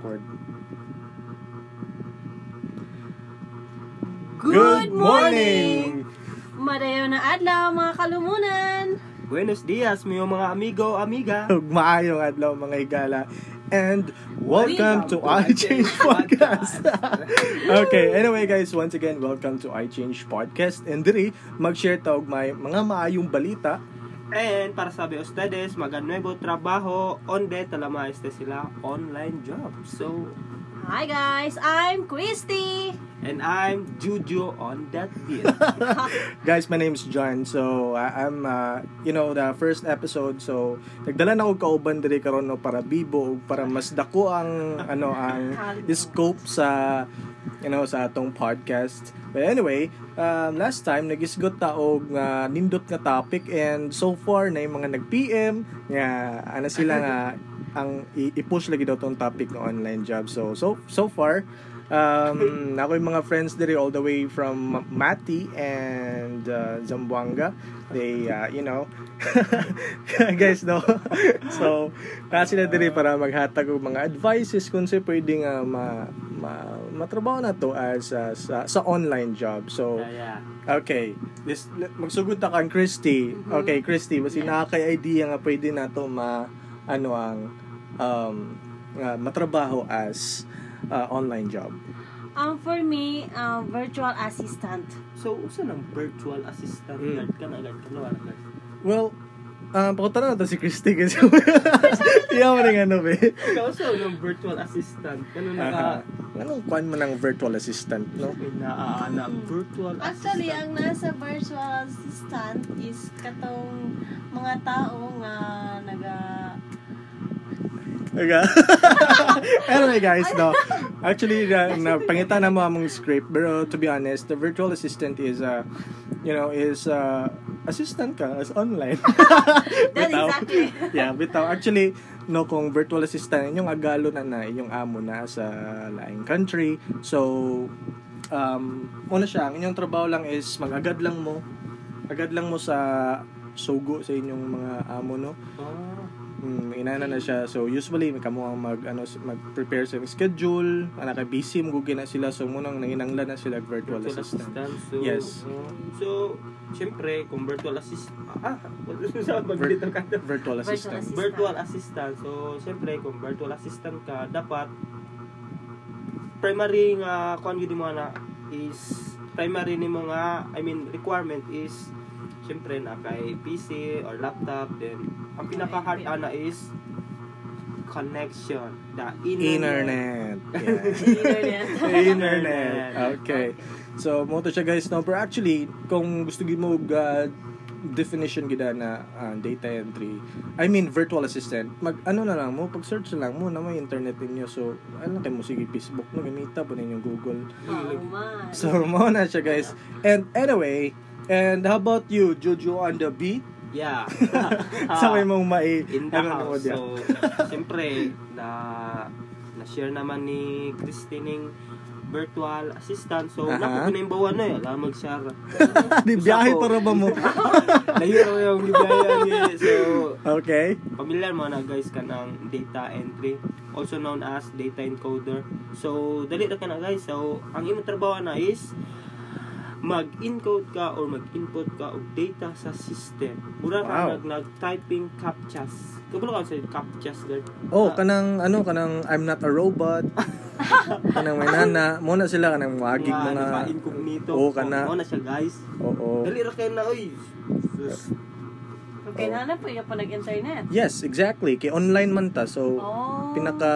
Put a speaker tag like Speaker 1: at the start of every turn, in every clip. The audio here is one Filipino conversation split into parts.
Speaker 1: record.
Speaker 2: Good morning!
Speaker 3: Madayo na adlaw mga kalumunan.
Speaker 2: Buenos dias, mga mga amigo, amiga.
Speaker 1: Ug maayong adlaw mga higala. And welcome to I Change Podcast. okay, anyway guys, once again, welcome to I Change Podcast. And diri, mag-share ta og may mga maayong balita.
Speaker 2: And para sabi ustedes, mga nuevo trabaho, onde talama este sila online job. So,
Speaker 3: Hi guys, I'm Christy.
Speaker 2: and I'm Juju on that beat.
Speaker 1: Guys, my name's John. So, I- I'm, uh, you know, the first episode. So, nagdala na ako kauban diri karon no para bibo ug para mas dako ang ano ang scope sa you know sa atong podcast. But anyway, um, last time nagisgot ta og nga nindot nga topic and so far na yung mga nag-PM nga ano sila nga ang i-push lagi daw tong topic ng online job. So so so far um ako yung mga friends diri all the way from Mati and uh, Zamboanga. They uh, you know guys no. so na sila diri para maghatag og mga advices kung sa pwede nga ma, ma matrabaho na to as uh, sa sa online job. So. Okay. This magsugod ta kang Christy. Okay, Christy, basi
Speaker 3: Yeah.
Speaker 1: nakaka idea nga pwede na to ma ano ang um nga matrabaho as uh, online job.
Speaker 3: Um, for me, uh, virtual assistant.
Speaker 2: So, usa ng virtual assistant
Speaker 1: Mm.
Speaker 2: guard ka na ka na wala
Speaker 1: Well, um, pakutan na to si Christy kasi Iya mo rin ano be.
Speaker 2: Ikaw sa ng virtual assistant. Kano
Speaker 1: Aha.
Speaker 2: naka
Speaker 1: Anong kwan mo ng virtual assistant, no?
Speaker 2: may naaana virtual
Speaker 3: Actually,
Speaker 2: assistant.
Speaker 3: ang nasa virtual assistant is katong mga tao nga naga
Speaker 1: Okay. anyway guys, no. Actually, uh, na pangita na mo among script, pero to be honest, the virtual assistant is uh, you know, is uh, assistant ka as online.
Speaker 3: That exactly.
Speaker 1: yeah, bitaw. Actually, no, kung virtual assistant, inyong agalo na na, inyong amo na sa laing country. So, um, una siya, ang inyong trabaho lang is mag-agad lang mo. Agad lang mo sa sugo sa inyong mga amo, no?
Speaker 2: Ah.
Speaker 1: Mm, inana na siya. So usually may kamo ang mag ano mag-prepare sa schedule, ana kay busy mo na sila so munang nanginanglan na sila virtual, assistant.
Speaker 2: So,
Speaker 1: Yes.
Speaker 2: uh, so, syempre, kung virtual assistant, ah, wala sa maglito ka.
Speaker 1: Virtual
Speaker 3: Virtual
Speaker 1: assistant.
Speaker 3: assistant.
Speaker 2: virtual assistant. So, syempre, kung virtual assistant ka, dapat primary nga kung yun mo na is primary ni mo nga I mean requirement is syempre na kay PC or laptop then ang pinaka hard ana is connection the internet,
Speaker 1: Internet. Yeah.
Speaker 3: Internet.
Speaker 1: Internet. Okay. So mo to siya guys no pero actually kung gusto gyud mo uh, definition gida na uh, data entry I mean virtual assistant mag ano na lang mo pag search na lang mo na may internet ninyo so ano kay mo sige Facebook no gamita po ninyo Google
Speaker 3: Oh.
Speaker 1: So, mo na siya, guys. And anyway, and how about you, Jojo on the beat?
Speaker 2: yeah
Speaker 1: Sa may mong mai...
Speaker 2: in the house. So, siyempre, na na-share naman ni Christine virtual assistant. So,
Speaker 1: Aha.
Speaker 2: naku, pinimbawan na eh. Alam mag-share.
Speaker 1: Di biyahe para ba mo?
Speaker 2: Lahiro yung gibayan ni. So,
Speaker 1: Okay.
Speaker 2: familiar mo na guys ka ng data entry. Also known as data encoder. So, dali na ka na guys. So, ang imong trabaho na is mag-encode ka or mag-input ka og data sa system. Mura ka
Speaker 1: Wow.
Speaker 2: nag nag-typing captchas. Kabalo ka sa captchas guard.
Speaker 1: Oh,
Speaker 2: Ah,
Speaker 1: kanang ano kanang I'm not a robot. kanang may nana, mo na sila kanang wagig
Speaker 2: nga,
Speaker 1: mga
Speaker 2: naka-incognito.
Speaker 1: Oo, kana.
Speaker 2: Mo na siya guys.
Speaker 1: Oo.
Speaker 2: Dali ra kayo na oy. Sus.
Speaker 3: Okay, na po yung panag-internet.
Speaker 1: Yes, exactly. Kay online man ta. So,
Speaker 3: Oh.
Speaker 1: pinaka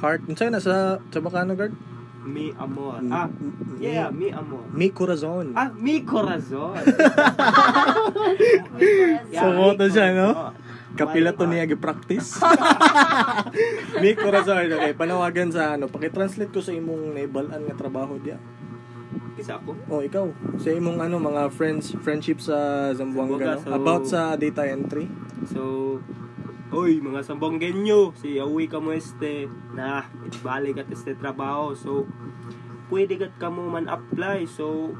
Speaker 1: heart. Unsa na sa sa Bacano guard?
Speaker 2: Mi amor.
Speaker 1: Mi-
Speaker 2: Ah,
Speaker 1: mi-
Speaker 2: yeah, mi amor.
Speaker 1: Mi corazon.
Speaker 2: Ah, mi corazon.
Speaker 1: So, mo to siya, no? Kapila to niya gi-practice. Mi corazon okay. Panawagan sa ano, paki-translate ko sa imong naibalan nga trabaho dia.
Speaker 2: Kisa ako.
Speaker 1: Oh, ikaw. Sa imong ano mga friends friendship sa Zamboanga
Speaker 2: Zamboanga,
Speaker 1: no?
Speaker 2: so-
Speaker 1: about sa data entry.
Speaker 2: So, Oy, mga sambonggenyo, si awi ka mo este na balik at este trabaho. So, pwede kat ka mo man apply. So,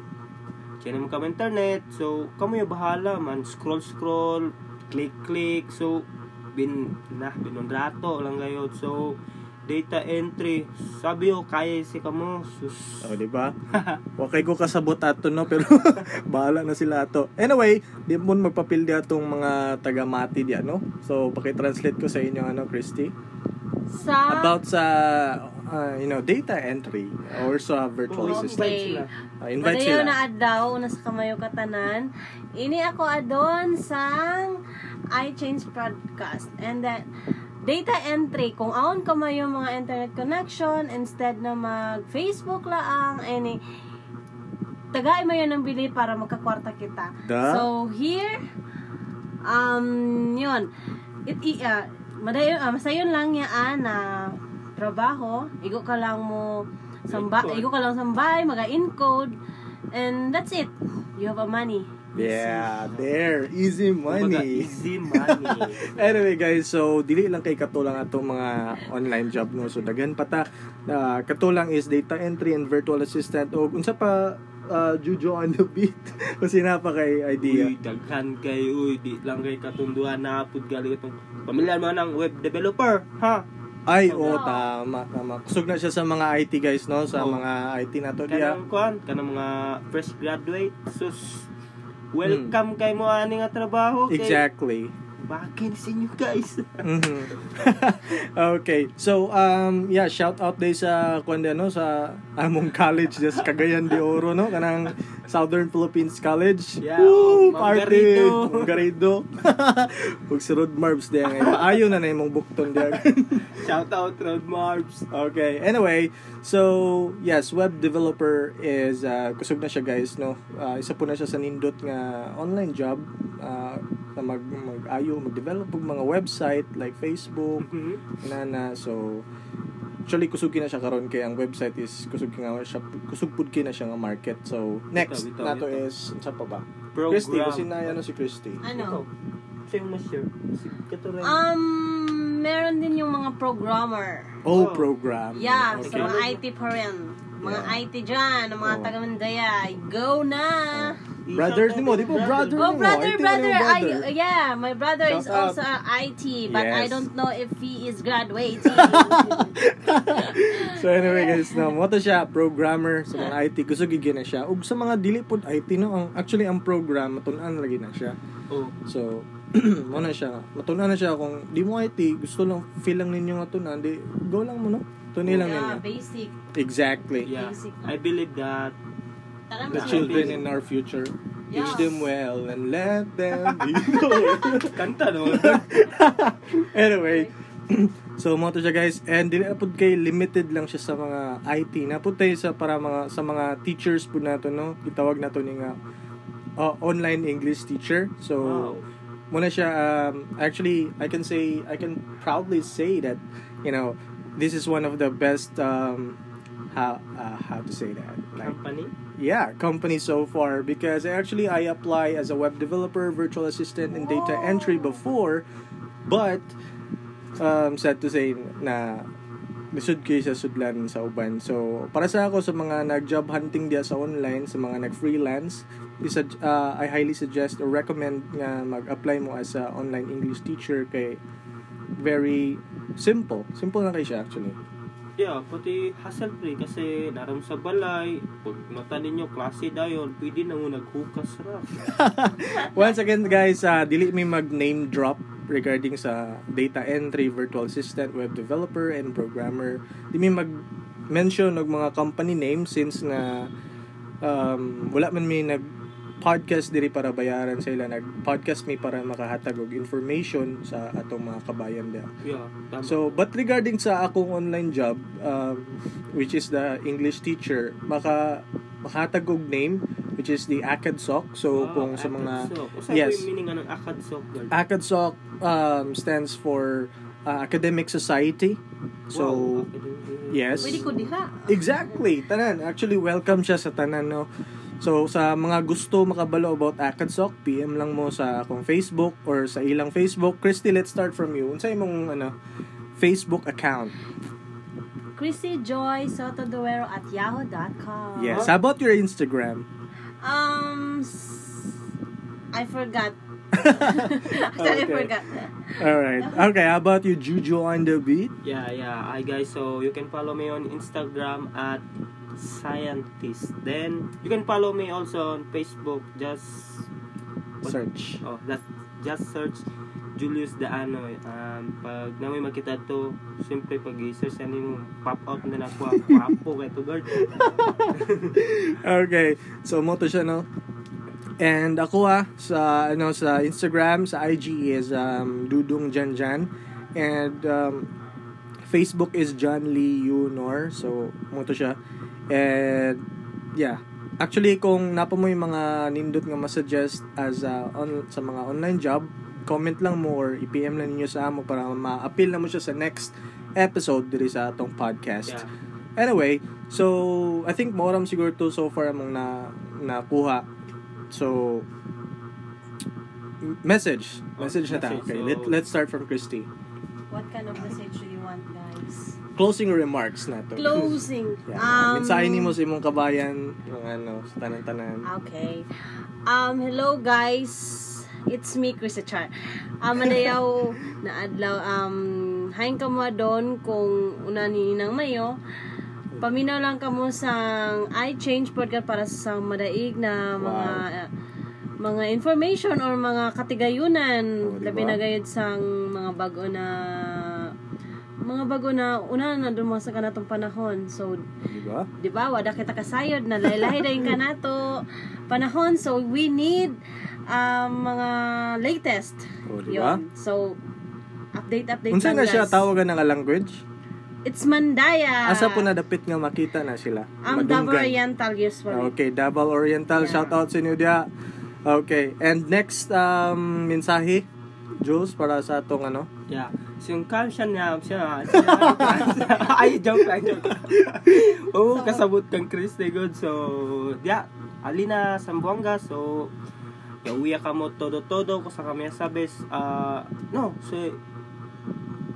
Speaker 2: Kaya mo kami internet. So, kamo yung bahala man. Scroll, scroll. Click, click. So, bin, na, binunrato lang kayo. So, data entry. Sabi ko, kaya si kamo. Sus.
Speaker 1: O, di ba? Okay ko kasabot ato, no? Pero, bahala na sila ato. Anyway, di mo magpapildi atong mga taga-mati diyan, no? So, pakitranslate ko sa inyo, ano, Christy?
Speaker 3: Sa
Speaker 1: About sa, uh, you know, data entry or sa virtual
Speaker 2: Oh,
Speaker 1: assistant.
Speaker 3: Okay.
Speaker 2: sila.
Speaker 1: Uh, invite
Speaker 3: Padayon
Speaker 1: sila.
Speaker 3: na adlaw una sa kamayo katanan. Ini ako adon sang I Change podcast. And then data entry. Kung aon ka mayo mga internet connection instead na mag Facebook laang any tagay mo yun ng bili para magkakwarta kita.
Speaker 1: Da?
Speaker 3: So here um yun. It uh, madayon uh, masayon lang yaan na trabaho. Igo ka lang mo samba igo ka lang sambay maga encode and that's it. You have a money
Speaker 1: Yeah, there. Easy
Speaker 2: Kumbaga,
Speaker 1: money.
Speaker 2: easy money.
Speaker 1: anyway guys, so dili lang kay katulang atong mga online job no. So daghan pa ta na katulang is data entry and virtual assistant o unsa pa uh, Jujo on the beat kasi napa kay idea.
Speaker 2: Uy, daghan kay, uy, di lang kay katunduan na pud gali itong pamilyar mo ng web developer, ha?
Speaker 1: Ay,
Speaker 3: Oo.
Speaker 1: oh, tama, tama. Kusog na siya sa mga IT guys, no? Sa
Speaker 2: Oo.
Speaker 1: mga IT na to.
Speaker 2: Kanang kuan, kanang mga fresh graduate, sus,
Speaker 1: Hmm.
Speaker 2: welcome kay mo ani nga trabaho. kay-
Speaker 1: Exactly.
Speaker 2: Bakin sa inyo guys.
Speaker 1: Mhm. okay. So, um, yeah, shout out day sa kundi ano sa among college des Cagayan de Oro no kanang Southern Philippines College.
Speaker 2: Yeah,
Speaker 1: Woo,
Speaker 2: oh,
Speaker 1: party.
Speaker 2: Manggarito.
Speaker 1: Ug si Rod Marbs diya ngayon. Ayo na na imong bukton diya.
Speaker 2: Shout out Rod Marbs.
Speaker 1: Okay. Anyway, so yes, web developer is uh, kusog na siya guys, no. Uh, isa po na siya sa nindot nga online job uh, na mag mag-ayo mag-develop og mga website like Facebook,
Speaker 2: Mhm.
Speaker 1: na na so actually kusog na siya karon kay ang website is kusog nga siya kusog pud kay na siya nga market. So next
Speaker 2: Bitaw, bitaw,
Speaker 1: nato
Speaker 2: bitaw.
Speaker 1: is unsa pa ba?
Speaker 2: Program.
Speaker 1: Christy, kasi na ano si Christy.
Speaker 3: ano
Speaker 2: Siya yung ma-share. Si Katuray.
Speaker 3: um meron din yung mga programmer
Speaker 1: Oh,
Speaker 2: Oh.
Speaker 1: program.
Speaker 3: yeah
Speaker 1: Okay.
Speaker 3: sa mga IT pa rin mga
Speaker 1: Yeah.
Speaker 3: IT dyan mga
Speaker 1: Oh.
Speaker 3: taga Mandaya go na
Speaker 1: Brother ni mo, di ba brother
Speaker 3: Oh,
Speaker 1: mo?
Speaker 3: brother,
Speaker 1: IT
Speaker 3: brother. I,
Speaker 1: brother.
Speaker 3: yeah, my brother is
Speaker 1: Shout out.
Speaker 3: also IT, but I
Speaker 1: Yes.
Speaker 3: don't know if he is graduating.
Speaker 1: so anyway guys, no, mo to siya programmer sa mga IT gusto gigyan na siya. Ug sa mga dili pod IT no, ang actually ang program matun-an lagi na siya.
Speaker 2: Oh.
Speaker 1: So mo na siya. Matun-an na siya kung di mo IT, gusto lang feel lang ninyo nga tunan, di go lang mo no. Tuni lang
Speaker 3: yeah,
Speaker 1: ninyo.
Speaker 3: basic.
Speaker 1: Exactly.
Speaker 2: Yeah.
Speaker 3: Basic.
Speaker 2: I believe that
Speaker 1: The children in our future. Teach them well and let them be.
Speaker 2: kanta no.
Speaker 1: anyway, so mo to siya guys and na kay limited lang siya sa mga IT na pud sa para mga sa mga teachers pud nato no gitawag nato ni nga uh, online English teacher so
Speaker 2: Wow.
Speaker 1: muna siya um, actually I can say I can proudly say that you know this is one of the best um how uh, how to say that like
Speaker 2: Company.
Speaker 1: yeah company so far because actually I apply as a web developer, virtual assistant, and data entry before, but um, sad to say na lisod kayo sa sudlan sa uban. So, para sa ako sa mga nag-job hunting dia sa online, sa mga nag-freelance, uh, I highly suggest or recommend nga mag-apply mo as a online English teacher kay very simple. Simple kay siya actually.
Speaker 2: Yeah, pati hassle free kasi naram sa balay, pag mata ninyo klase dayon, pwede na mo naghukas ra.
Speaker 1: Once again guys, uh, dili mi mag name drop regarding sa data entry, virtual assistant, web developer, and programmer. Di mi mag mention og mga company names since na um, wala man mi nag podcast diri para bayaran sa ila nag podcast mi para makahatag og information sa atong mga kabayan dia.
Speaker 2: Yeah, tama.
Speaker 1: So, but regarding sa akong online job, um, which is the English teacher, maka makahatag og name which is the ACADSOC. So,
Speaker 2: Ah,
Speaker 1: kung sa mga.
Speaker 2: Usa
Speaker 1: Yes.
Speaker 2: meaning nga ng akadsok girl.
Speaker 1: ACADSOC um, stands for uh, Academic Society. So,
Speaker 2: Wow, academic.
Speaker 1: yes.
Speaker 3: Pwede ko diha.
Speaker 1: Exactly, tanan. Actually, welcome siya sa tanan, no? So, sa mga gusto makabalo about ACADSOC, PM lang mo sa akong Facebook or sa ilang Facebook. Christy, let's start from you. Unsa imong ano, Facebook account?
Speaker 3: Chrissy Joy Sotoduero at yahoo.com.
Speaker 1: Yes. How about your Instagram?
Speaker 3: Um, s- I forgot. Actually,
Speaker 1: Okay.
Speaker 3: forgot.
Speaker 1: Alright. Okay, how about you, Juju on the beat?
Speaker 2: Yeah, yeah. Hi guys, so you can follow me on Instagram at scientist. Then you can follow me also on Facebook. Just what-
Speaker 1: Search.
Speaker 2: Oh, that just search Julius the ano eh. Um, pag na may makita to, simple pag i-search yan yung pop out na ako. Wapo kay to guard.
Speaker 1: Okay. So, mo to siya, no? And ako ah, sa, ano, sa Instagram, sa IG is um, Dudong Janjan. And um, Facebook is John Lee Yunor. So, mo to siya. And, yeah. Actually, kung napa mo yung mga nindot nga masuggest as a, on, sa mga online job, comment lang mo or i-PM lang ninyo sa amo para ma-appeal na mo siya sa next episode diri sa atong podcast.
Speaker 2: Yeah.
Speaker 1: Anyway, so I think moram siguro to so far among na nakuha. So message, message na ta. Okay,
Speaker 2: So-
Speaker 1: let let's start from Christy.
Speaker 3: What kind of message do you?
Speaker 1: Closing remarks na to.
Speaker 3: Closing.
Speaker 1: Yeah.
Speaker 3: Um,
Speaker 1: Mensahe nimo sa imong kabayan ng ano, sa tanan-tanan.
Speaker 3: Okay. Um, hello guys. It's me, Chris Char. Um, manayaw na adlaw. Um, hain ka mo doon kung una ni nang mayo. Paminaw lang ka mo sa I Change Podcast para sa madaig na mga mga information or mga katigayunan.
Speaker 1: Oh, diba?
Speaker 3: Labi na gayud sang mga bago na mga bago na una na doon sa kanatong panahon. So,
Speaker 1: Di ba?
Speaker 3: di ba wada kita kasayod na lahi dayon ka nato panahon so we need um, mga latest
Speaker 1: Oh, di ba?
Speaker 3: So update update
Speaker 1: Unsa na siya tawagan nga language?
Speaker 3: it's Mandaya
Speaker 1: Asa po na dapit nga makita na sila?
Speaker 3: ang Davao Oriental usually
Speaker 1: Okay, Davao Oriental,
Speaker 3: Yeah.
Speaker 1: shout out sa inyo dia. Okay, and next um mensahe Jules para sa atong ano?
Speaker 2: Yeah. So yung siya niya, siya, ay, joke lang, joke lang. Oo,
Speaker 3: So-
Speaker 2: kasabot kang Chris de good. So, yeah, alina sa Buanga. So, Yauya ka mo todo-todo ko sa kami sabes. ah no, so,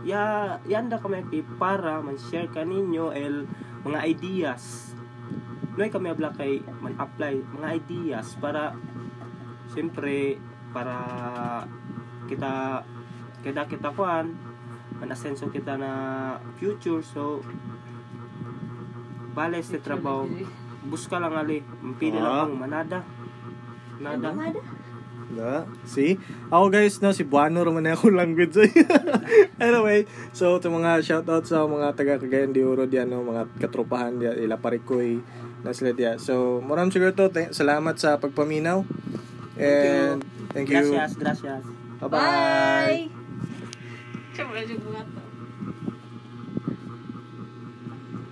Speaker 2: ya, yanda kami kay para man-share ka ninyo el mga ideas. Noy kami abla kay man-apply mga ideas para siyempre para kita kita kita kuan manasenso kita na future so bale sa trabaho buska lang ali pili
Speaker 1: Ah.
Speaker 2: lang ang manada nada?
Speaker 1: Na, see? Ako guys, no, si Buano raman na ako language. anyway, so ito mga shoutout sa mga taga Cagayan de Oro diyan, no, mga katropahan diyan, ila parikoy na sila diyan. So, maraming siguro to. Thank- Salamat sa pagpaminaw. And thank you.
Speaker 2: gracias gracias
Speaker 1: 拜
Speaker 3: 拜。这么就不敢走